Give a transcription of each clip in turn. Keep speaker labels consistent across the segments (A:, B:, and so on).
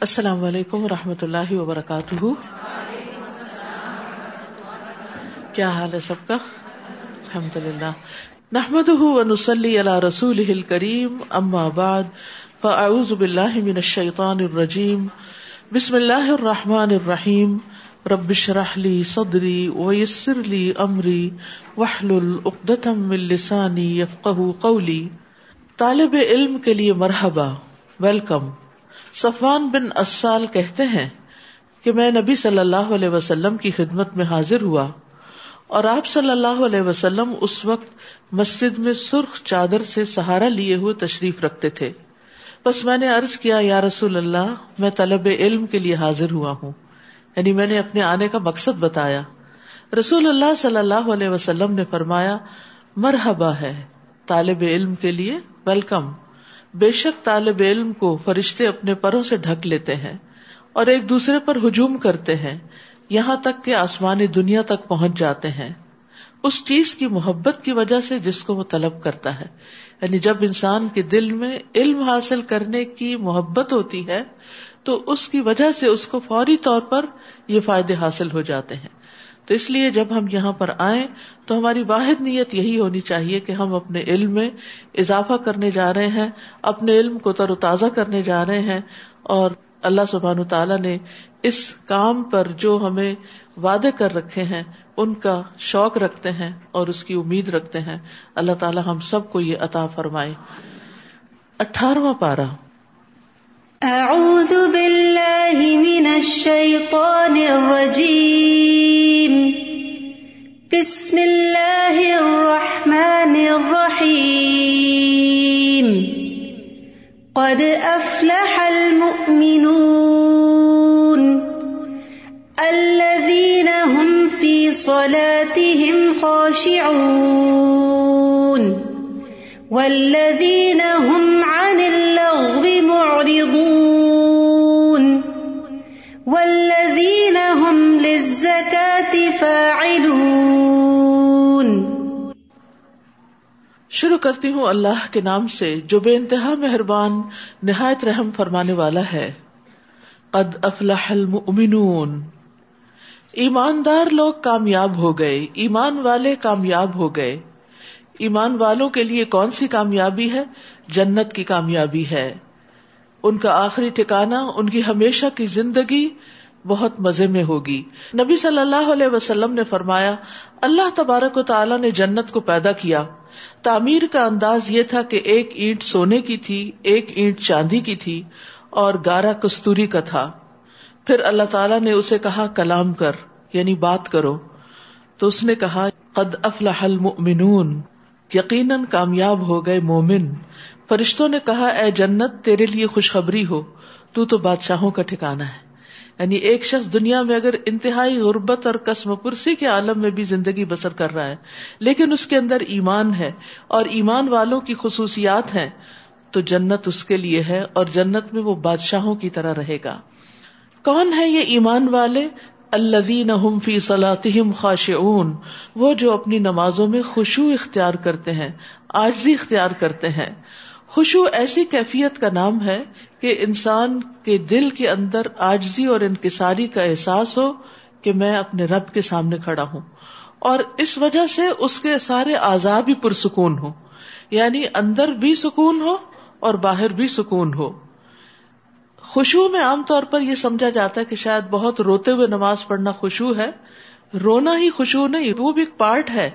A: السلام علیکم و رحمۃ اللہ وبرکاتہ۔ کیا حال ہے سب کا؟ الحمد للہ نحمد ونسلی علی رسول کریم اما بعد، فاعوذ باللہ من الشیطان الرجیم۔ بسم اللہ الرحمن الرحیم۔ ربش رحلی صدری ویسر لی امری۔ وحلل اقدتم من لسانی یفقہ قولی۔ طالب علم کے لیے مرحبا، ویلکم۔ صفوان بن اسال کہتے ہیں کہ میں نبی صلی اللہ علیہ وسلم کی خدمت میں حاضر ہوا اور آپ صلی اللہ علیہ وسلم اس وقت مسجد میں سرخ چادر سے سہارا لیے ہوئے تشریف رکھتے تھے۔ بس میں نے عرض کیا، یا رسول اللہ، میں طلب علم کے لیے حاضر ہوا ہوں۔ یعنی میں نے اپنے آنے کا مقصد بتایا۔ رسول اللہ صلی اللہ علیہ وسلم نے فرمایا، مرحبا ہے، طالب علم کے لیے ویلکم۔ بے شک طالب علم کو فرشتے اپنے پروں سے ڈھک لیتے ہیں اور ایک دوسرے پر ہجوم کرتے ہیں، یہاں تک کہ آسمانی دنیا تک پہنچ جاتے ہیں۔ اس چیز کی محبت کی وجہ سے جس کو وہ طلب کرتا ہے۔ یعنی جب انسان کے دل میں علم حاصل کرنے کی محبت ہوتی ہے، تو اس کی وجہ سے اس کو فوری طور پر یہ فائدے حاصل ہو جاتے ہیں۔ تو اس لیے جب ہم یہاں پر آئیں تو ہماری واحد نیت یہی ہونی چاہیے کہ ہم اپنے علم میں اضافہ کرنے جا رہے ہیں، اپنے علم کو تر و تازہ کرنے جا رہے ہیں اور اللہ سبحان تعالیٰ نے اس کام پر جو ہمیں وعدے کر رکھے ہیں، ان کا شوق رکھتے ہیں اور اس کی امید رکھتے ہیں۔ اللہ تعالیٰ ہم سب کو یہ عطا فرمائے۔ اٹھارہواں پارا
B: اعوذ باللہ من الشیطان الرجیم۔ بسم اللہ الرحمن الرحیم قد افلح المؤمنون الذين هم في صلاتهم خاشعون والذين هم عن اللغو معرضون والذين فاعلون
A: شروع کرتی ہوں اللہ کے نام سے جو بے انتہا مہربان، نہایت رحم فرمانے والا ہے۔ قد افلح المؤمنون۔ ایماندار لوگ کامیاب ہو گئے، ایمان والے کامیاب ہو گئے۔ ایمان والوں کے لیے کون سی کامیابی ہے؟ جنت کی کامیابی ہے۔ ان کا آخری ٹھکانا ان کی ہمیشہ کی زندگی بہت مزے میں ہوگی۔ نبی صلی اللہ علیہ وسلم نے فرمایا، اللہ تبارک و تعالیٰ نے جنت کو پیدا کیا۔ تعمیر کا انداز یہ تھا کہ ایک اینٹ سونے کی تھی، ایک اینٹ چاندی کی تھی اور گارا کستوری کا تھا۔ پھر اللہ تعالیٰ نے اسے کہا، کلام کر یعنی بات کرو۔ تو اس نے کہا، قد افلح المؤمنون، یقیناً کامیاب ہو گئے مومن۔ فرشتوں نے کہا، اے جنت، تیرے لیے خوشخبری ہو، تو تو بادشاہوں کا ٹھکانا ہے۔ یعنی ایک شخص دنیا میں اگر انتہائی غربت اور قسم پرسی کے عالم میں بھی زندگی بسر کر رہا ہے، لیکن اس کے اندر ایمان ہے اور ایمان والوں کی خصوصیات ہیں، تو جنت اس کے لیے ہے اور جنت میں وہ بادشاہوں کی طرح رہے گا۔ کون ہے یہ ایمان والے؟ اللہ فی صلاتہم خاشعون، وہ جو اپنی نمازوں میں خوشو اختیار کرتے ہیں آجزی اختیار کرتے ہیں۔ خوشو ایسی کیفیت کا نام ہے کہ انسان کے دل کے اندر آجزی اور انکساری کا احساس ہو کہ میں اپنے رب کے سامنے کھڑا ہوں۔ اور اس وجہ سے اس کے سارے آزاد بھی پرسکون ہو یعنی اندر بھی سکون ہو اور باہر بھی سکون ہو۔ خوشبو میں عام طور پر یہ سمجھا جاتا ہے کہ شاید بہت روتے ہوئے نماز پڑھنا خوشبو ہے۔ رونا ہی خوشبو نہیں، وہ بھی ایک پارٹ ہے۔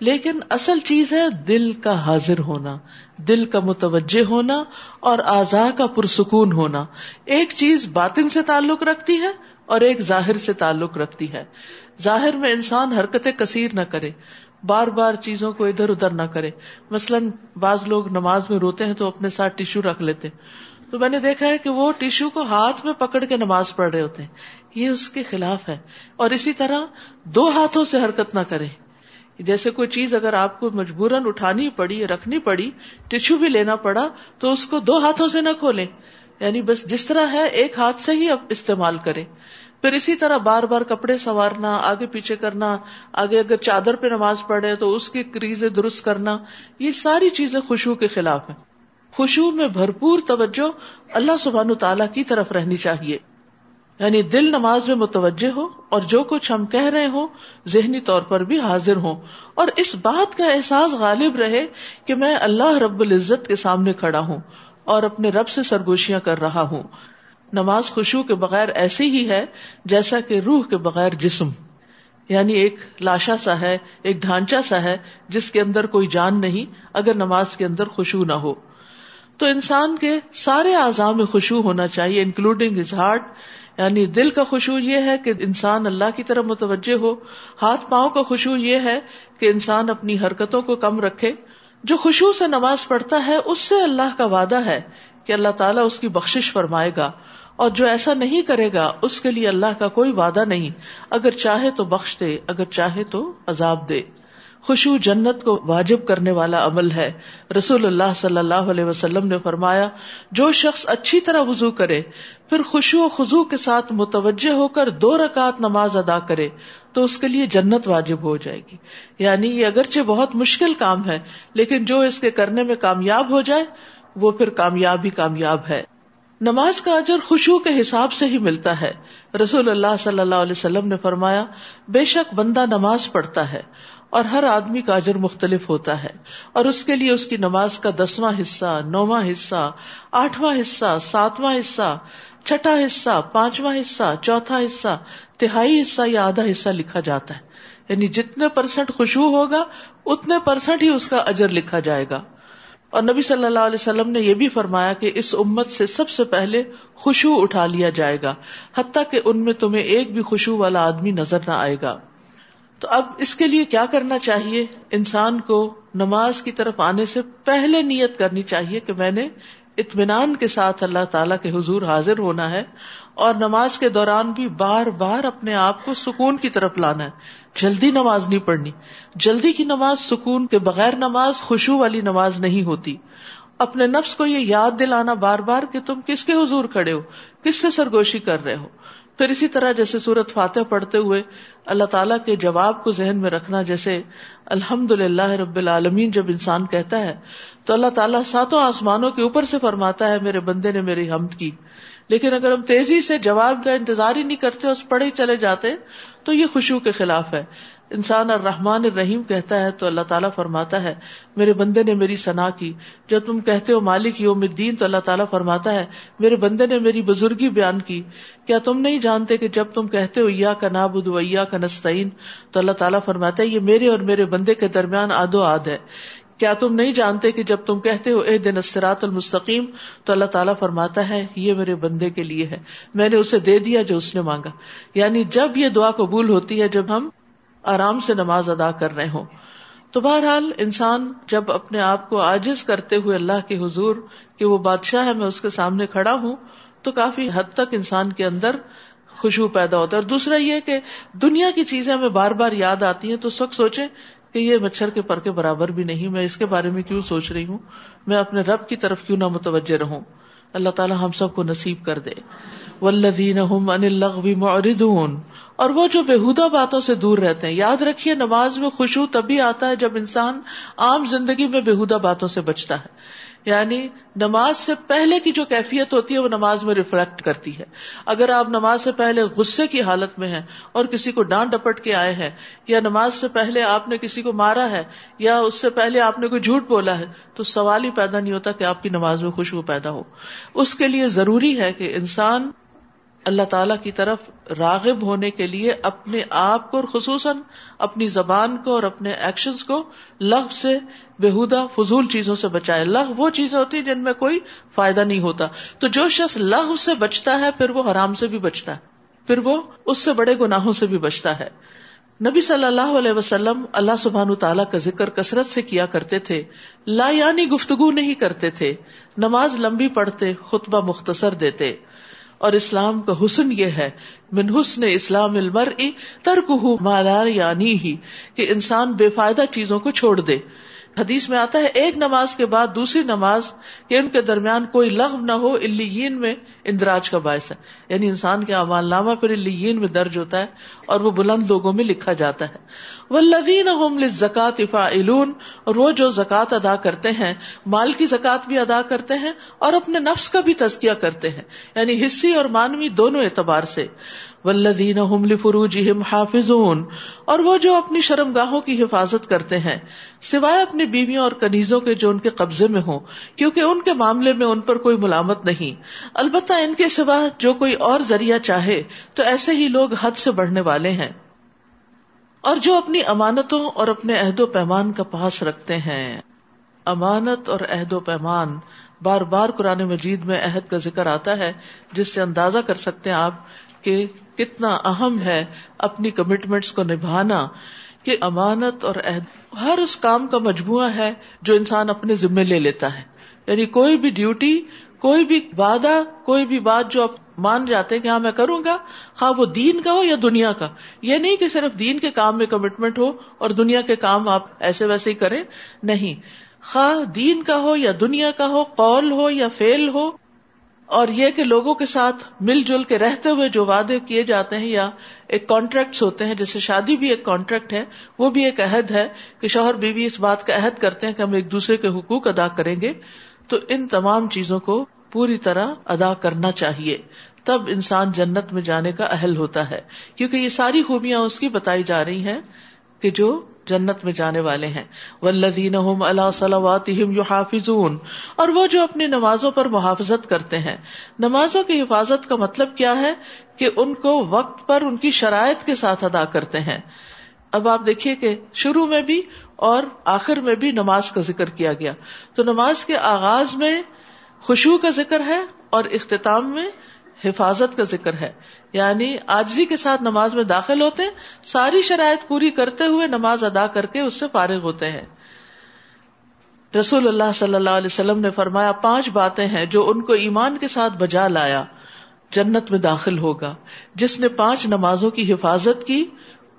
A: لیکن اصل چیز ہے دل کا حاضر ہونا، دل کا متوجہ ہونا اور آزا کا پرسکون ہونا۔ ایک چیز باطن سے تعلق رکھتی ہے اور ایک ظاہر سے تعلق رکھتی ہے۔ ظاہر میں انسان حرکتیں کثیر نہ کرے، بار بار چیزوں کو ادھر ادھر نہ کرے۔ مثلاً بعض لوگ نماز میں روتے ہیں تو اپنے ساتھ ٹیشو رکھ لیتے۔ تو میں نے دیکھا ہے کہ وہ ٹیشو کو ہاتھ میں پکڑ کے نماز پڑھ رہے ہوتے ہیں۔ یہ اس کے خلاف ہے۔ اور اسی طرح دو ہاتھوں سے حرکت نہ کرے۔ جیسے کوئی چیز اگر آپ کو مجبوراً اٹھانی پڑی، رکھنی پڑی ٹیشو بھی لینا پڑا، تو اس کو دو ہاتھوں سے نہ کھولے یعنی بس جس طرح ہے، ایک ہاتھ سے ہی استعمال کرے پھر اسی طرح بار بار کپڑے سنوارنا، آگے پیچھے کرنا، آگے اگر چادر پہ نماز پڑھے تو اس کی کریزیں درست کرنا، یہ ساری چیزیں خوشبو کے خلاف ہیں۔ خوشبو میں بھرپور توجہ اللہ سبحان تعالیٰ کی طرف رہنی چاہیے۔ یعنی دل نماز میں متوجہ ہو اور جو کچھ ہم کہہ رہے ہوں، ذہنی طور پر بھی حاضر ہوں۔ اور اس بات کا احساس غالب رہے کہ میں اللہ رب العزت کے سامنے کھڑا ہوں اور اپنے رب سے سرگوشیاں کر رہا ہوں۔ نماز خوشبو کے بغیر ایسی ہی ہے جیسا کہ روح کے بغیر جسم۔ یعنی ایک لاشا سا ہے، ایک ڈھانچہ سا ہے جس کے اندر کوئی جان نہیں اگر نماز کے اندر خوشبو نہ ہو۔ تو انسان کے سارے اعضاء میں خوشبو ہونا چاہیے انکلوڈنگ ہز ہارٹ یعنی دل کا خوشبو یہ ہے کہ انسان اللہ کی طرف متوجہ ہو، ہاتھ پاؤں کا خوشبو یہ ہے کہ انسان اپنی حرکتوں کو کم رکھے۔ جو خوشبو سے نماز پڑھتا ہے، اس سے اللہ کا وعدہ ہے کہ اللہ تعالیٰ اس کی بخش فرمائے گا۔ اور جو ایسا نہیں کرے گا، اس کے لیے اللہ کا کوئی وعدہ نہیں۔ اگر چاہے تو بخش دے، اگر چاہے تو عذاب دے۔ خوشبو جنت کو واجب کرنے والا عمل ہے۔ رسول اللہ صلی اللہ علیہ وسلم نے فرمایا، جو شخص اچھی طرح وضو کرے، پھر خوشو و خزو کے ساتھ متوجہ ہو کر دو رکعت نماز ادا کرے، تو اس کے لیے جنت واجب ہو جائے گی۔ یعنی یہ اگرچہ بہت مشکل کام ہے، لیکن جو اس کے کرنے میں کامیاب ہو جائے، وہ پھر کامیاب ہی کامیاب ہے۔ نماز کا اجر خوشبو کے حساب سے ہی ملتا ہے۔ رسول اللہ صلی اللہ علیہ وسلم نے فرمایا، بے شک بندہ نماز پڑھتا ہے۔ اور ہر آدمی کا اجر مختلف ہوتا ہے اور اس کے لیے اس کی نماز کا دسواں حصہ نواں حصہ، آٹھواں حصہ، ساتواں حصہ، چھٹا حصہ، پانچواں حصہ، چوتھا حصہ، تہائی حصہ یا آدھا حصہ لکھا جاتا ہے۔ یعنی جتنے پرسنٹ خوشبو ہوگا، اتنے پرسنٹ ہی اس کا اجر لکھا جائے گا۔ اور نبی صلی اللہ علیہ وسلم نے یہ بھی فرمایا کہ اس امت سے سب سے پہلے خوشبو اٹھا لیا جائے گا، حتیٰ کہ ان میں تمہیں ایک بھی خوشبو والا آدمی نظر نہ آئے گا۔ تو اب اس کے لیے کیا کرنا چاہیے؟ انسان کو نماز کی طرف آنے سے پہلے نیت کرنی چاہیے کہ میں نے اطمینان کے ساتھ اللہ تعالیٰ کے حضور حاضر ہونا ہے اور نماز کے دوران بھی بار بار اپنے آپ کو سکون کی طرف لانا ہے۔ جلدی نماز نہیں پڑھنی۔ جلدی کی نماز سکون کے بغیر نماز خوشبو والی نماز نہیں ہوتی۔ اپنے نفس کو یہ یاد دلانا بار بار کہ تم کس کے حضور کھڑے ہو، کس سے سرگوشی کر رہے ہو۔ پھر اسی طرح جیسے سورت فاتح پڑھتے ہوئے اللہ تعالیٰ کے جواب کو ذہن میں رکھنا جیسے الحمد للہ رب العالمین جب انسان کہتا ہے، تو اللہ تعالیٰ ساتوں آسمانوں کے اوپر سے فرماتا ہے، میرے بندے نے میری حمد کی۔ لیکن اگر ہم تیزی سے جواب کا انتظار ہی نہیں کرتے اس پڑھے چلے جاتے، تو یہ خوشبو کے خلاف ہے۔ انسان الرحمن الرحیم کہتا ہے تو اللہ تعالیٰ فرماتا ہے، میرے بندے نے میری سنا کی۔ جب تم کہتے ہو مالک یوم الدین تو اللہ تعالیٰ فرماتا ہے، میرے بندے نے میری بزرگی بیان کی۔ کیا تم نہیں جانتے کہ جب تم کہتے ہو یا کا نابود ویا کا نستعین، تو اللہ تعالیٰ فرماتا ہے، یہ میرے اور میرے بندے کے درمیان آدو آد ہے۔ کیا تم نہیں جانتے کہ جب تم کہتے ہو اے دن اسرات المستقیم، تو اللہ تعالیٰ فرماتا ہے، یہ میرے بندے کے لیے ہے۔ میں نے اسے دے دیا جو اس نے مانگا۔ یعنی جب یہ دعا قبول ہوتی ہے، جب ہم آرام سے نماز ادا کر رہے ہوں۔ تو بہرحال انسان جب اپنے آپ کو آجز کرتے ہوئے اللہ کے حضور کہ وہ بادشاہ ہے، میں اس کے سامنے کھڑا ہوں، تو کافی حد تک انسان کے اندر خوشبو پیدا ہوتا ہے۔ اور دوسرا یہ کہ دنیا کی چیزیں ہمیں بار بار یاد آتی ہیں، تو سب سوچے کہ یہ مچھر کے پر کے برابر بھی نہیں، میں اس کے بارے میں کیوں سوچ رہی ہوں؟ میں اپنے رب کی طرف کیوں نہ متوجہ رہوں؟ اللہ تعالیٰ ہم سب کو نصیب کر دے۔ ولدین اور وہ جو بےحدہ باتوں سے دور رہتے ہیں، یاد رکھیے نماز میں خوشبو تبھی آتا ہے جب انسان عام زندگی میں بےحدہ باتوں سے بچتا ہے۔ یعنی نماز سے پہلے کی جو کیفیت ہوتی ہے، وہ نماز میں ریفلیکٹ کرتی ہے۔ اگر آپ نماز سے پہلے غصے کی حالت میں ہیں اور کسی کو ڈانٹ ڈپٹ کے آئے ہیں، یا نماز سے پہلے آپ نے کسی کو مارا ہے، یا اس سے پہلے آپ نے کوئی جھوٹ بولا ہے، تو سوال ہی پیدا نہیں ہوتا کہ آپ کی نماز میں خوشبو پیدا ہو۔ اس کے لیے ضروری ہے کہ انسان اللہ تعالیٰ کی طرف راغب ہونے کے لیے اپنے آپ کو اور خصوصاً اپنی زبان کو اور اپنے ایکشن کو لغ سے بےحدہ فضول چیزوں سے بچائے۔ لغ وہ چیزیں ہوتی جن میں کوئی فائدہ نہیں ہوتا۔ تو جو شخص لغ سے بچتا ہے، پھر وہ حرام سے بھی بچتا ہے۔ پھر وہ اس سے بڑے گناہوں سے بھی بچتا ہے۔ نبی صلی اللہ علیہ وسلم اللہ سبحان تعالیٰ کا ذکر کثرت سے کیا کرتے تھے۔ لا یعنی گفتگو نہیں کرتے تھے۔ نماز لمبی پڑھتے، خطبہ مختصر دیتے۔ اور اسلام کا حسن یہ ہے، من حسن اسلام المرء ترک مالا یعنی ہی کہ انسان بے فائدہ چیزوں کو چھوڑ دے۔ حدیث میں آتا ہے، ایک نماز کے بعد دوسری نماز کہ ان کے درمیان کوئی لغو نہ ہو الین میں اندراج کا باعث ہے۔ یعنی انسان کے امال نامہ پھر الین میں درج ہوتا ہے اور وہ بلند لوگوں میں لکھا جاتا ہے۔ وہ لدین زکات افا اور وہ جو زکوٰۃ ادا کرتے ہیں، مال کی زکات بھی ادا کرتے ہیں اور اپنے نفس کا بھی تزکیہ کرتے ہیں۔ یعنی حصی اور مانوی دونوں اعتبار سے۔ ولدین فروج حافظون، اور وہ جو اپنی شرم گاہوں کی حفاظت کرتے ہیں، سوائے اپنی بیویوں اور کنیزوں کے جو ان کے قبضے میں ہوں، کیونکہ ان کے معاملے میں ان پر کوئی ملامت نہیں۔ البتہ ان کے سوا جو کوئی اور ذریعہ چاہے، تو ایسے ہی لوگ حد سے بڑھنے والے ہیں۔ اور جو اپنی امانتوں اور اپنے عہد و پیمان کا پاس رکھتے ہیں۔ امانت اور عہد و پیمان، بار بار قرآن مجید میں عہد کا ذکر آتا ہے، جس سے اندازہ کر سکتے ہیں آپ کہ کتنا اہم ہے اپنی کمٹمنٹس کو نبھانا کہ امانت اور عہد، ہر اس کام کا مجموعہ ہے جو انسان اپنے ذمے لے لیتا ہے۔ یعنی کوئی بھی ڈیوٹی کوئی بھی وعدہ، کوئی بھی بات جو آپ مان جاتے ہیں کہ ہاں میں کروں گا ہاں وہ دین کا ہو یا دنیا کا۔ یہ نہیں کہ صرف دین کے کام میں کمٹمنٹ ہو اور دنیا کے کام آپ ایسے ویسے ہی کریں، نہیں۔ خواہ دین کا ہو یا دنیا کا ہو، قول ہو یا فیل ہو اور یہ کہ لوگوں کے ساتھ مل جل کے رہتے ہوئے جو وعدے کیے جاتے ہیں یا ایک کانٹریکٹ ہوتے ہیں، جیسے شادی بھی ایک کانٹریکٹ ہے، وہ بھی ایک عہد ہے کہ شوہر بیوی اس بات کا عہد کرتے ہیں کہ ہم ایک دوسرے کے حقوق ادا کریں گے۔ تو ان تمام چیزوں کو پوری طرح ادا کرنا چاہیے۔ تب انسان جنت میں جانے کا اہل ہوتا ہے۔ کیونکہ یہ ساری خوبیاں اس کی بتائی جا رہی ہیں کہ جو جنت میں جانے والے ہیں۔ ولدین اور وہ جو اپنی نمازوں پر محافظت کرتے ہیں۔ نمازوں کی حفاظت کا مطلب کیا ہے؟ کہ ان کو وقت پر ان کی شرائط کے ساتھ ادا کرتے ہیں۔ اب آپ دیکھیے کہ شروع میں بھی اور آخر میں بھی نماز کا ذکر کیا گیا۔ تو نماز کے آغاز میں خوشبو کا ذکر ہے اور اختتام میں حفاظت کا ذکر ہے۔ یعنی آجزی کے ساتھ نماز میں داخل ہوتے ہیں، ساری شرائط پوری کرتے ہوئے نماز ادا کر کے اس سے فارغ ہوتے ہیں۔ رسول اللہ صلی اللہ علیہ وسلم نے فرمایا، پانچ باتیں ہیں جو ان کو ایمان کے ساتھ بجا لایا جنت میں داخل ہوگا۔ جس نے پانچ نمازوں کی حفاظت کی،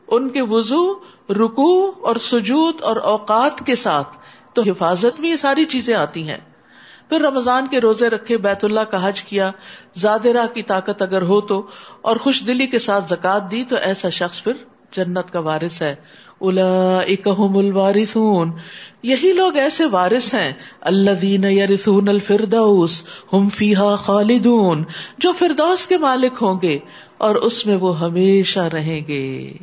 A: ان کے وضو رکو اور سجود اور اوقات کے ساتھ، تو حفاظت میں یہ ساری چیزیں آتی ہیں۔ پھر رمضان کے روزے رکھے بیت اللہ کا حج کیا۔ زیادہ کی طاقت اگر ہو تو، اور خوش دلی کے ساتھ زکات دی تو ایسا شخص پھر جنت کا وارث ہے۔ الا اکم الوارثون۔ یہی لوگ ایسے وارث ہیں۔ اللہ دین یرثون الفردوس۔ ہم فیحا خالدون۔ جو فردوس کے مالک ہوں گے اور اس میں وہ ہمیشہ رہیں گے۔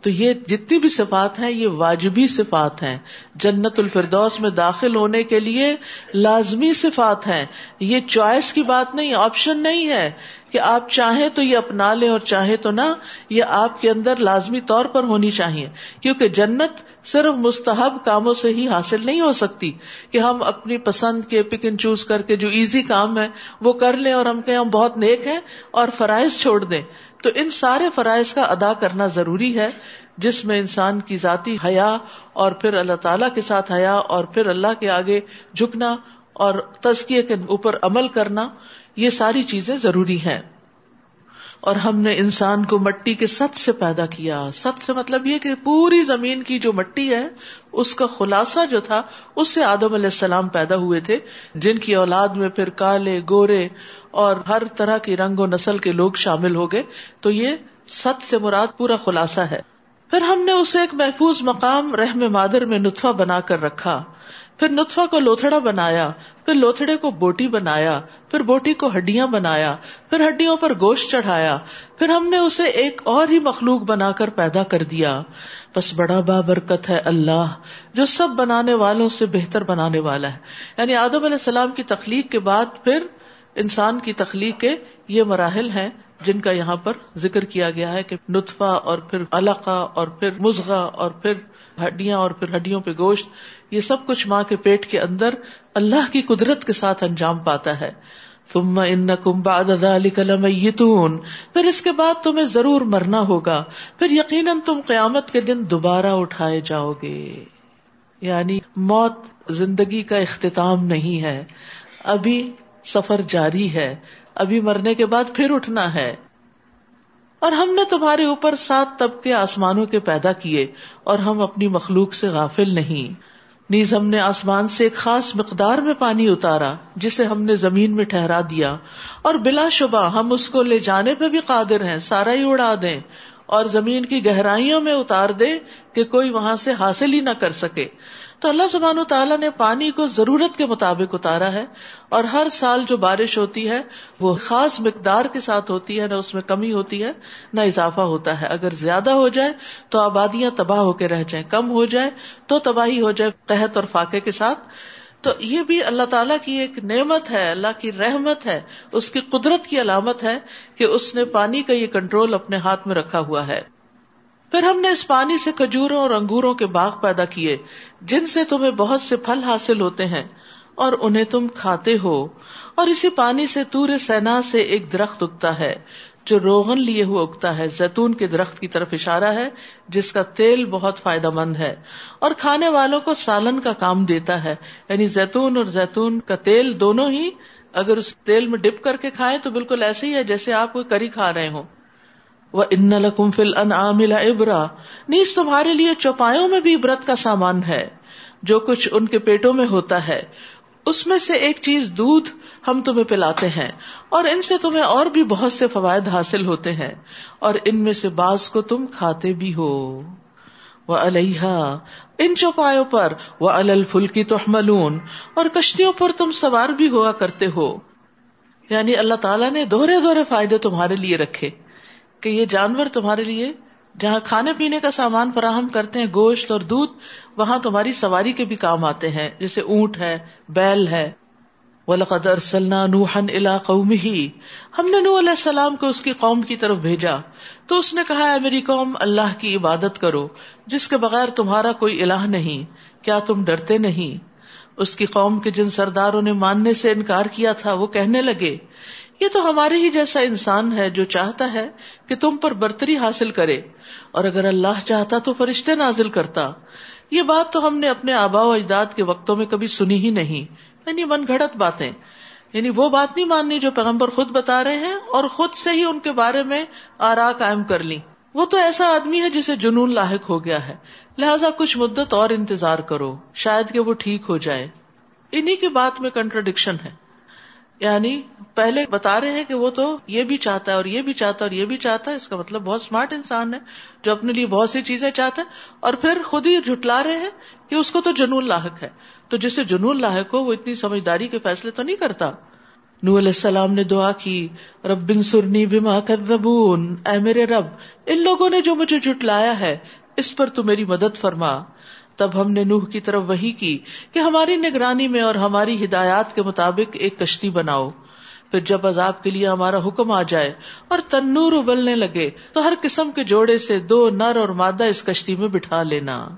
A: تو یہ جتنی بھی صفات ہیں، یہ واجبی صفات ہیں۔ جنت الفردوس میں داخل ہونے کے لیے لازمی صفات ہیں۔ یہ چوائس کی بات نہیں، آپشن نہیں ہے کہ آپ چاہیں تو یہ اپنا لیں اور چاہیں تو نہ، یہ آپ کے اندر لازمی طور پر ہونی چاہیے۔ کیونکہ جنت صرف مستحب کاموں سے ہی حاصل نہیں ہو سکتی کہ ہم اپنی پسند کے پک اینڈ چوز کر کے جو ایزی کام ہے، وہ کر لیں اور ہم کہ ہم بہت نیک ہیں اور فرائض چھوڑ دیں۔ تو ان سارے فرائض کا ادا کرنا ضروری ہے، جس میں انسان کی ذاتی حیا اور پھر اللہ تعالی کے ساتھ حیا اور پھر اللہ کے آگے جھکنا اور تزکیے کے اوپر عمل کرنا، یہ ساری چیزیں ضروری ہیں۔ اور ہم نے انسان کو مٹی کے ست سے پیدا کیا۔ ست سے مطلب یہ کہ پوری زمین کی جو مٹی ہے، اس کا خلاصہ جو تھا، اس سے آدم علیہ السلام پیدا ہوئے تھے، جن کی اولاد میں پھر کالے، گورے اور ہر طرح کی رنگ و نسل کے لوگ شامل ہو گئے۔ تو یہ ست سے مراد پورا خلاصہ ہے۔ پھر ہم نے اسے ایک محفوظ مقام، رحم مادر میں نطفہ بنا کر رکھا۔ پھر نطفہ کو لوتھڑا بنایا، پھر لوتھڑے کو بوٹی بنایا، پھر بوٹی کو ہڈیاں بنایا، پھر ہڈیوں پر گوشت چڑھایا، پھر ہم نے اسے ایک اور ہی مخلوق بنا کر پیدا کر دیا۔ بس بڑا بابرکت ہے اللہ، جو سب بنانے والوں سے بہتر بنانے والا ہے۔ یعنی آدم علیہ السلام کی تخلیق کے بعد پھر انسان کی تخلیق کے یہ مراحل ہیں جن کا یہاں پر ذکر کیا گیا ہے کہ نطفہ اور پھر علقہ اور پھر مزغہ اور پھر ہڈیاں اور پھر ہڈیوں پہ گوشت، یہ سب کچھ ماں کے پیٹ کے اندر اللہ کی قدرت کے ساتھ انجام پاتا ہے۔ تم ان کم باد پھر اس کے بعد تمہیں ضرور مرنا ہوگا۔ پھر یقیناً تم قیامت کے دن دوبارہ اٹھائے جاؤ گے۔ یعنی موت زندگی کا اختتام نہیں ہے۔ ابھی سفر جاری ہے۔ ابھی مرنے کے بعد پھر اٹھنا ہے۔ اور ہم نے تمہارے اوپر سات طبقے آسمانوں کے پیدا کیے اور ہم اپنی مخلوق سے غافل نہیں۔ نیز ہم نے آسمان سے ایک خاص مقدار میں پانی اتارا، جسے ہم نے زمین میں ٹھہرا دیا۔ اور بلا شبہ ہم اس کو لے جانے پہ بھی قادر ہیں، سارا ہی اڑا دیں۔ اور زمین کی گہرائیوں میں اتار دے کہ کوئی وہاں سے حاصل ہی نہ کر سکے۔ تو اللہ سبحانہ تعالیٰ نے پانی کو ضرورت کے مطابق اتارا ہے اور ہر سال جو بارش ہوتی ہے وہ خاص مقدار کے ساتھ ہوتی ہے، نہ اس میں کمی ہوتی ہے، نہ اضافہ ہوتا ہے۔ اگر زیادہ ہو جائے تو آبادیاں تباہ ہو کے رہ جائیں، کم ہو جائے تو تباہی ہو جائے تحت اور فاقے کے ساتھ۔ تو یہ بھی اللہ تعالیٰ کی ایک نعمت ہے، اللہ کی رحمت ہے، اس کی قدرت کی علامت ہے کہ اس نے پانی کا یہ کنٹرول اپنے ہاتھ میں رکھا ہوا ہے۔ پھر ہم نے اس پانی سے کھجوروں اور انگوروں کے باغ پیدا کیے، جن سے تمہیں بہت سے پھل حاصل ہوتے ہیں، اور انہیں تم کھاتے ہو۔ اور اسی پانی سے تور سینا سے ایک درخت اگتا ہے، جو روغن لیے ہوئے اگتا ہے۔ زیتون کے درخت کی طرف اشارہ ہے، جس کا تیل بہت فائدہ مند ہے۔ اور کھانے والوں کو سالن کا کام دیتا ہے یعنی زیتون اور زیتون کا تیل دونوں ہی اگر اس تیل میں ڈپ کر کے کھائیں تو بالکل ایسے ہی ہے جیسے آپ کوئی کری کھا رہے ہوں۔ وہ ان لکم فل ان عاملا ابرا نیز تمہارے لیے چوپاوں میں بھی عبرت کا سامان ہے، جو کچھ ان کے پیٹوں میں ہوتا ہے۔ اس میں سے ایک چیز دودھ ہم تمہیں پلاتے ہیں، اور ان سے تمہیں اور بھی بہت سے فوائد حاصل ہوتے ہیں، اور ان میں سے بعض کو تم کھاتے بھی ہو۔ وہ الحا ان چوپایوں پر وہ الفل کی تو ملون اور کشتیوں پر تم سوار بھی ہوا کرتے ہو۔ یعنی اللہ تعالیٰ نے دوہرے دوہرے فائدے تمہارے لیے رکھے۔ کہ یہ جانور تمہارے لیے، جہاں کھانے پینے کا سامان فراہم کرتے ہیں، گوشت اور دودھ، وہاں تمہاری سواری کے بھی کام آتے ہیں، جیسے اونٹ ہے، بیل ہے۔ وَلَقَدْ أَرْسَلْنَا نُوحًا إِلَىٰ قَوْمِهِ۔ ہم نے نوح علیہ السلام کو اس کی قوم کی طرف بھیجا۔ تو اس نے کہا ہے میری قوم، اللہ کی عبادت کرو، جس کے بغیر تمہارا کوئی الہ نہیں، کیا تم ڈرتے نہیں؟ اس کی قوم کے جن سرداروں نے ماننے سے انکار کیا تھا، وہ کہنے لگے یہ تو ہمارے ہی جیسا انسان ہے جو چاہتا ہے کہ تم پر برتری حاصل کرے اور اگر اللہ چاہتا تو فرشتے نازل کرتا۔ یہ بات تو ہم نے اپنے آبا و اجداد کے وقتوں میں کبھی سنی ہی نہیں۔ یعنی من گھڑت باتیں۔ یعنی وہ بات نہیں ماننی جو پیغمبر خود بتا رہے ہیں اور خود سے ہی ان کے بارے میں آرا قائم کر لی وہ تو ایسا آدمی ہے جسے جنون لاحق ہو گیا ہے۔ لہذا کچھ مدت اور انتظار کرو، شاید کہ وہ ٹھیک ہو جائے۔ انہیں کی بات میں کنٹرڈکشن ہے۔ یعنی پہلے بتا رہے ہیں کہ وہ تو یہ بھی چاہتا ہے اور یہ بھی چاہتا ہے اور یہ بھی چاہتا ہے، اس کا مطلب بہت اسمارٹ انسان ہے جو اپنے لیے بہت سی چیزیں چاہتا ہے اور پھر خود ہی جھٹلا رہے ہیں کہ اس کو تو جنون لاحق ہے۔ تو جسے جنون لاحق ہو، وہ اتنی سمجھداری کے فیصلے تو نہیں کرتا۔ نو علیہ السلام نے دعا کی، رب بن سرنی بما کذبون، اے میرے رب، ان لوگوں نے جو مجھے جھٹلایا ہے، اس پر تو میری مدد فرما۔ تب ہم نے نوح کی طرف وہی کی کہ ہماری نگرانی میں اور ہماری ہدایات کے مطابق ایک کشتی بناؤ۔ پھر جب عذاب کے لیے ہمارا حکم آ جائے اور تنور ابلنے لگے تو ہر قسم کے جوڑے سے دو نر اور مادہ اس کشتی میں بٹھا لینا۔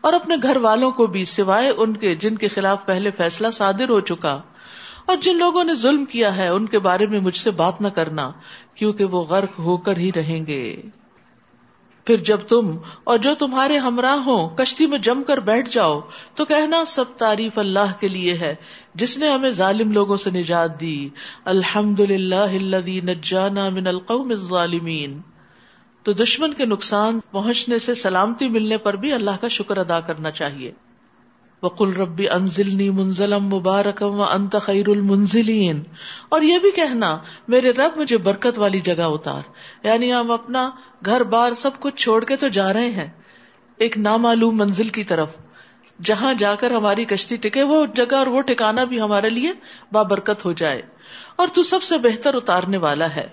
A: اور اپنے گھر والوں کو بھی سوائے ان کے جن کے خلاف پہلے فیصلہ صادر ہو چکا۔ اور جن لوگوں نے ظلم کیا ہے ان کے بارے میں مجھ سے بات نہ کرنا کیونکہ وہ غرق ہو کر ہی رہیں گے۔ پھر جب تم اور جو تمہارے ہمراہ ہوں کشتی میں جم کر بیٹھ جاؤ، تو کہنا سب تعریف اللہ کے لیے ہے، جس نے ہمیں ظالم لوگوں سے نجات دی۔ الحمد للہ نجانا من القوم الظالمین۔ تو دشمن کے نقصان پہنچنے سے سلامتی ملنے پر بھی اللہ کا شکر ادا کرنا چاہیے۔ وقل ربی انزلنی منزلم مبارکم و انت خیر المنزلین اور یہ بھی کہنا، میرے رب مجھے برکت والی جگہ اتار۔ یعنی ہم اپنا گھر بار سب کچھ چھوڑ کے تو جا رہے ہیں، ایک نامعلوم منزل کی طرف۔ جہاں جا کر ہماری کشتی ٹکے، وہ جگہ اور وہ ٹکانا بھی ہمارے لیے بابرکت ہو جائے۔ اور تو سب سے بہتر اتارنے والا ہے۔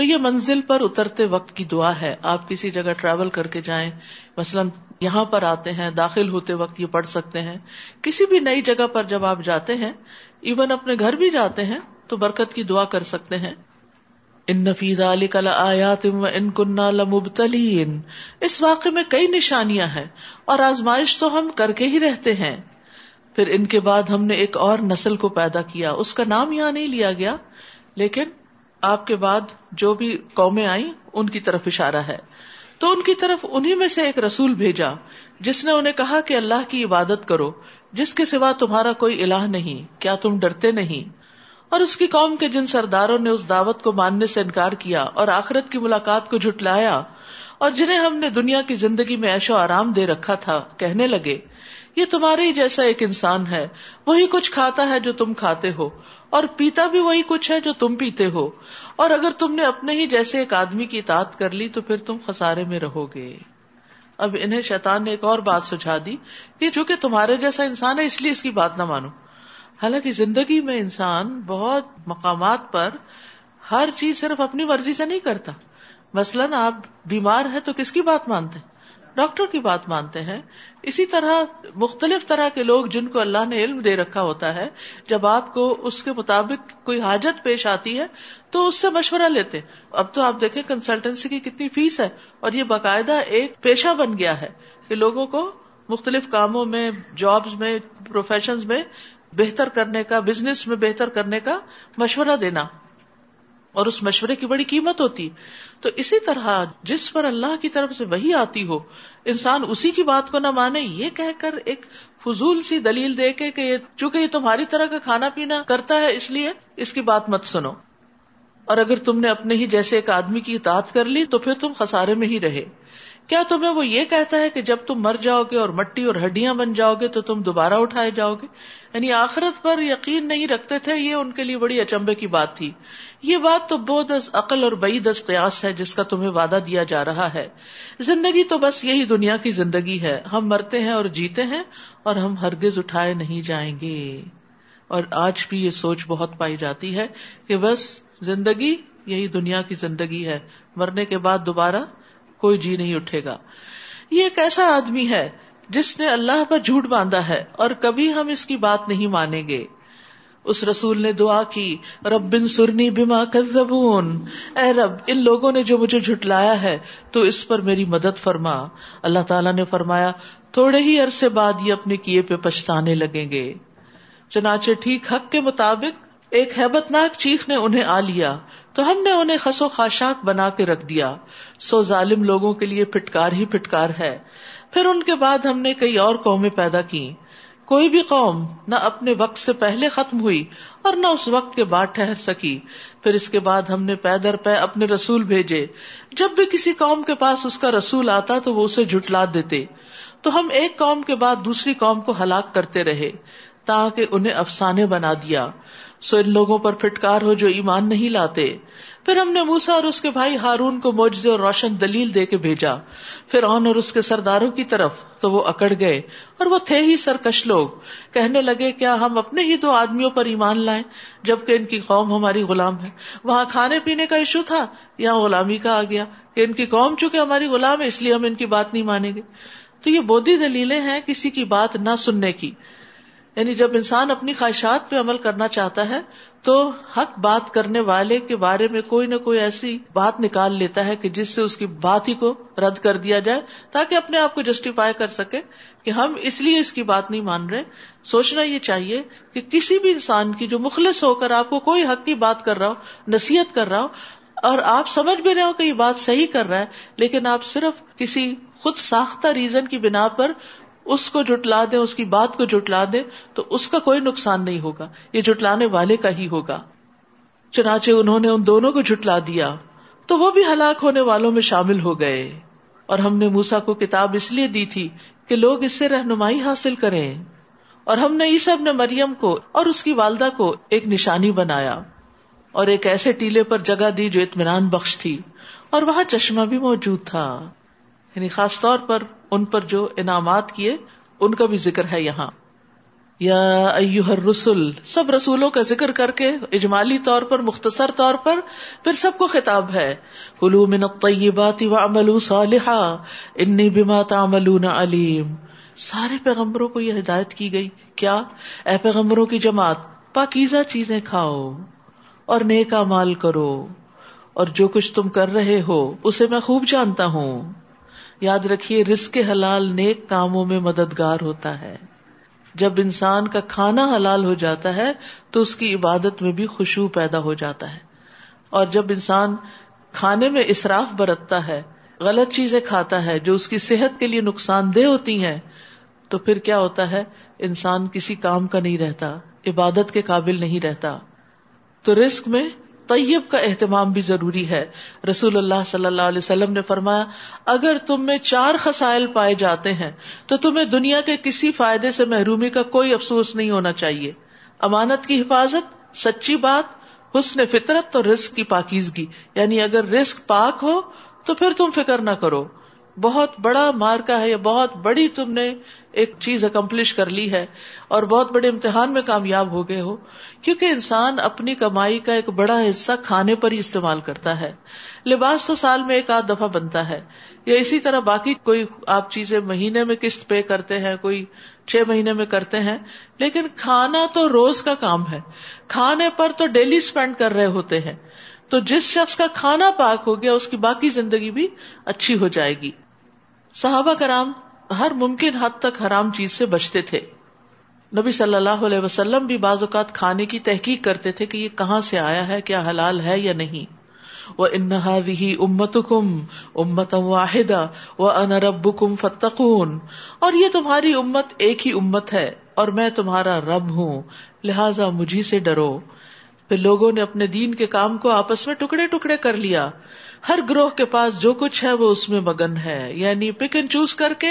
A: تو یہ منزل پر اترتے وقت کی دعا ہے۔ آپ کسی جگہ ٹریول کر کے جائیں، مثلاً یہاں پر آتے ہیں، داخل ہوتے وقت یہ پڑھ سکتے ہیں۔ کسی بھی نئی جگہ پر جب آپ جاتے ہیں ایون اپنے گھر بھی جاتے ہیں، تو برکت کی دعا کر سکتے ہیں۔ ان نفیز علی کلا آیات ان کنہ لمبتلین۔ اس واقعے میں کئی نشانیاں ہیں اور آزمائش تو ہم کر کے ہی رہتے ہیں۔ پھر ان کے بعد ہم نے ایک اور نسل کو پیدا کیا۔ اس کا نام یہاں نہیں لیا گیا، لیکن آپ کے بعد جو بھی قومیں آئیں، ان کی طرف اشارہ ہے۔ تو ان کی طرف انہیں میں سے ایک رسول بھیجا، جس نے انہیں کہا کہ اللہ کی عبادت کرو، جس کے سوا تمہارا کوئی الہ نہیں، کیا تم ڈرتے نہیں؟ اور اس کی قوم کے جن سرداروں نے اس دعوت کو ماننے سے انکار کیا اور آخرت کی ملاقات کو جھٹلایا اور جنہیں ہم نے دنیا کی زندگی میں ایشو آرام دے رکھا تھا، کہنے لگے یہ تمہارے ہی جیسا ایک انسان ہے، وہی کچھ کھاتا ہے جو تم کھاتے ہو، اور پیتا بھی وہی کچھ ہے جو تم پیتے ہو۔ اور اگر تم نے اپنے ہی جیسے ایک آدمی کی اطاعت کر لی، تو پھر تم خسارے میں رہو گے۔ اب انہیں شیطان نے ایک اور بات سجھا دی کہ چونکہ تمہارے جیسا انسان ہے، اس لیے اس کی بات نہ مانو۔ حالانکہ زندگی میں انسان بہت مقامات پر ہر چیز صرف اپنی مرضی سے نہیں کرتا۔ مثلاً آپ بیمار ہے تو کس کی بات مانتے؟ ہیں ڈاکٹر کی بات مانتے ہیں۔ اسی طرح مختلف طرح کے لوگ جن کو اللہ نے علم دے رکھا ہوتا ہے، جب آپ کو اس کے مطابق کوئی حاجت پیش آتی ہے، تو اس سے مشورہ لیتے اب تو آپ دیکھیں کنسلٹنسی کی کتنی فیس ہے اور یہ باقاعدہ ایک پیشہ بن گیا ہے کہ لوگوں کو مختلف کاموں میں جابز میں پروفیشن میں بہتر کرنے کا بزنس میں بہتر کرنے کا مشورہ دینا۔ اور اس مشورے کی بڑی قیمت ہوتی۔ تو اسی طرح جس پر اللہ کی طرف سے وہی آتی ہو، انسان اسی کی بات کو نہ مانے، یہ کہہ کر ایک فضول سی دلیل دے کے کہ چونکہ یہ تمہاری طرح کا کھانا پینا کرتا ہے، اس لیے اس کی بات مت سنو۔ اور اگر تم نے اپنے ہی جیسے ایک آدمی کی اطاعت کر لی، تو پھر تم خسارے میں ہی رہے۔ کیا تمہیں وہ یہ کہتا ہے کہ جب تم مر جاؤ گے اور مٹی اور ہڈیاں بن جاؤ گے تو تم دوبارہ اٹھائے جاؤ گے؟ یعنی آخرت پر یقین نہیں رکھتے تھے، یہ ان کے لیے بڑی اچمبے کی بات تھی۔ یہ بات تو بہت از عقل اور بعید از قیاس ہے جس کا تمہیں وعدہ دیا جا رہا ہے۔ زندگی تو بس یہی دنیا کی زندگی ہے۔ ہم مرتے ہیں اور جیتے ہیں اور ہم ہرگز اٹھائے نہیں جائیں گے۔ اور آج بھی یہ سوچ بہت پائی جاتی ہے کہ بس زندگی یہی دنیا کی زندگی ہے۔ مرنے کے بعد دوبارہ کوئی جی نہیں اٹھے گا۔ یہ ایک ایسا آدمی ہے جس نے اللہ پر جھوٹ باندھا ہے اور کبھی ہم اس کی بات نہیں مانیں گے۔ اس رسول نے دعا کی، رب بن سرنی بیما کزبون اے رب، ان لوگوں نے جو مجھے جھٹلایا ہے، تو اس پر میری مدد فرما۔ اللہ تعالیٰ نے فرمایا، تھوڑے ہی عرصے بعد یہ اپنے کیے پہ پچھتانے لگیں گے۔ چنانچہ ٹھیک حق کے مطابق ایک ہیبت ناک چیخ نے انہیں آ لیا۔ تو ہم نے انہیں خسو خاشاک بنا کے رکھ دیا۔ سو ظالم لوگوں کے لیے پھٹکار ہی پھٹکار ہے۔ پھر ان کے بعد ہم نے کئی اور قومیں پیدا کی کوئی بھی قوم نہ اپنے وقت سے پہلے ختم ہوئی اور نہ اس وقت کے بعد ٹھہر سکی۔ پھر اس کے بعد ہم نے پیدر پے اپنے رسول بھیجے۔ جب بھی کسی قوم کے پاس اس کا رسول آتا تو وہ اسے جھٹلا دیتے۔ تو ہم ایک قوم کے بعد دوسری قوم کو ہلاک کرتے رہے۔ تاکہ انہیں افسانے بنا دیا۔ سو ان لوگوں پر پھٹکار ہو جو ایمان نہیں لاتے۔ پھر ہم نے موسا اور اس کے بھائی ہارون کو موجے اور روشن دلیل دے کے بھیجا۔ پھر اور اس کے سرداروں کی طرف تو وہ اکڑ گئے۔ اور وہ تھے ہی سرکش لوگ۔ کہنے لگے، کیا ہم اپنے ہی دو آدمیوں پر ایمان لائیں؟ جبکہ ان کی قوم ہماری غلام ہے۔ وہاں کھانے پینے کا ایشو تھا۔ یہاں غلامی کا آ گیا۔ کہ ان کی قوم چونکہ ہماری غلام ہے، اس لیے ہم ان کی بات نہیں مانیں گے۔ تو یہ بودھی دلیلیں ہیں کسی کی بات نہ سننے کی۔ یعنی جب انسان اپنی خواہشات پہ عمل کرنا چاہتا ہے تو حق بات کرنے والے کے بارے میں کوئی نہ کوئی ایسی بات نکال لیتا ہے کہ جس سے اس کی بات ہی کو رد کر دیا جائے تاکہ اپنے آپ کو جسٹیفائی کر سکے کہ ہم اس لیے اس کی بات نہیں مان رہے۔ سوچنا یہ چاہیے کہ کسی بھی انسان کی جو مخلص ہو کر آپ کو کوئی حق کی بات کر رہا ہو، نصیحت کر رہا ہو، اور آپ سمجھ بھی رہے ہو کہ یہ بات صحیح کر رہا ہے، لیکن آپ صرف کسی خود ساختہ ریزن کی بنا پر اس کو جٹلا دے اس کی بات کو جٹلا دے تو اس کا کوئی نقصان نہیں ہوگا۔ یہ جٹلانے والے کا ہی ہوگا۔ چنانچہ انہوں نے ان دونوں کو جٹلا دیا۔ تو وہ بھی ہلاک ہونے والوں میں شامل ہو گئے۔ اور ہم نے موسا کو کتاب اس لیے دی تھی کہ لوگ اس سے رہنمائی حاصل کریں۔ اور ہم نے عیسا نے مریم کو اور اس کی والدہ کو ایک نشانی بنایا۔ اور ایک ایسے ٹیلے پر جگہ دی جو اطمینان بخش تھی۔ اور وہاں چشمہ بھی موجود تھا۔ یعنی خاص طور پر ان پر جو انعامات کیے، ان کا بھی ذکر ہے یہاں۔ یا ایوہر رسول سب رسولوں کا ذکر کر کے اجمالی طور پر، مختصر طور پر، پھر سب کو خطاب ہے۔ کلو من الطیبات وعملوا صالحا، انی بما تعملون علیم۔ سارے پیغمبروں کو یہ ہدایت کی گئی۔ کیا؟ اے پیغمبروں کی جماعت، پاکیزہ چیزیں کھاؤ اور نیک مال کرو۔ اور جو کچھ تم کر رہے ہو، اسے میں خوب جانتا ہوں۔ یاد رکھیے رسک حلال نیک کاموں میں مددگار ہوتا ہے۔ جب انسان کا کھانا حلال ہو جاتا ہے، تو اس کی عبادت میں بھی خوشبو پیدا ہو جاتا ہے۔ اور جب انسان کھانے میں اصراف برتتا ہے، غلط چیزیں کھاتا ہے، جو اس کی صحت کے لیے نقصان دہ ہوتی ہیں، تو پھر کیا ہوتا ہے؟ انسان کسی کام کا نہیں رہتا، عبادت کے قابل نہیں رہتا۔ تو رسک میں طیب کا اہتمام بھی ضروری ہے۔ رسول اللہ صلی اللہ علیہ وسلم نے فرمایا، اگر تم میں چار خسائل پائے جاتے ہیں، تو تمہیں دنیا کے کسی فائدے سے محرومی کا کوئی افسوس نہیں ہونا چاہیے۔ امانت کی حفاظت، سچی بات، حسن فطرت تو رسک کی پاکیزگی۔ یعنی اگر رسک پاک ہو، تو پھر تم فکر نہ کرو۔ بہت بڑا مار کا ہے یا بہت بڑی تم نے ایک چیز اکمپلش کر لی ہے اور بہت بڑے امتحان میں کامیاب ہو گئے ہو، کیونکہ انسان اپنی کمائی کا ایک بڑا حصہ کھانے پر ہی استعمال کرتا ہے۔ لباس تو سال میں ایک آدھ دفعہ بنتا ہے۔ یا اسی طرح باقی کوئی آپ چیزیں مہینے میں قسط پے کرتے ہیں، کوئی چھ مہینے میں کرتے ہیں، لیکن کھانا تو روز کا کام ہے۔ کھانے پر تو ڈیلی اسپینڈ کر رہے ہوتے ہیں۔ تو جس شخص کا کھانا پاک ہو گیا، اس کی باقی زندگی بھی اچھی ہو جائے گی۔ صحابہ کرام ہر ممکن حد تک حرام چیز سے بچتے تھے۔ نبی صلی اللہ علیہ وسلم بھی بعض اوقات کھانے کی تحقیق کرتے تھے کہ یہ کہاں سے آیا ہے، کیا حلال ہے یا نہیں۔ وہ انہا بھی امت کم امت واحدہ وہ انرب کم فتقون اور یہ تمہاری امت ایک ہی امت ہے اور میں تمہارا رب ہوں۔ لہذا مجھے سے ڈرو۔ پھر لوگوں نے اپنے دین کے کام کو آپس میں ٹکڑے ٹکڑے کر لیا۔ ہر گروہ کے پاس جو کچھ ہے وہ اس میں مگن ہے۔ یعنی پک اینڈ چوز کر کے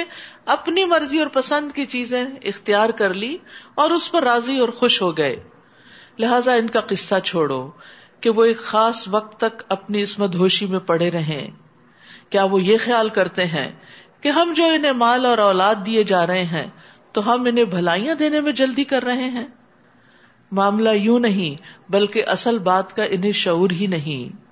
A: اپنی مرضی اور پسند کی چیزیں اختیار کر لی اور اس پر راضی اور خوش ہو گئے۔ لہذا ان کا قصہ چھوڑو کہ وہ ایک خاص وقت تک اپنی اس مدھوشی میں پڑے رہے کیا وہ یہ خیال کرتے ہیں کہ ہم جو انہیں مال اور اولاد دیے جا رہے ہیں تو ہم انہیں بھلائیاں دینے میں جلدی کر رہے ہیں؟ معاملہ یوں نہیں، بلکہ اصل بات کا انہیں شعور ہی نہیں۔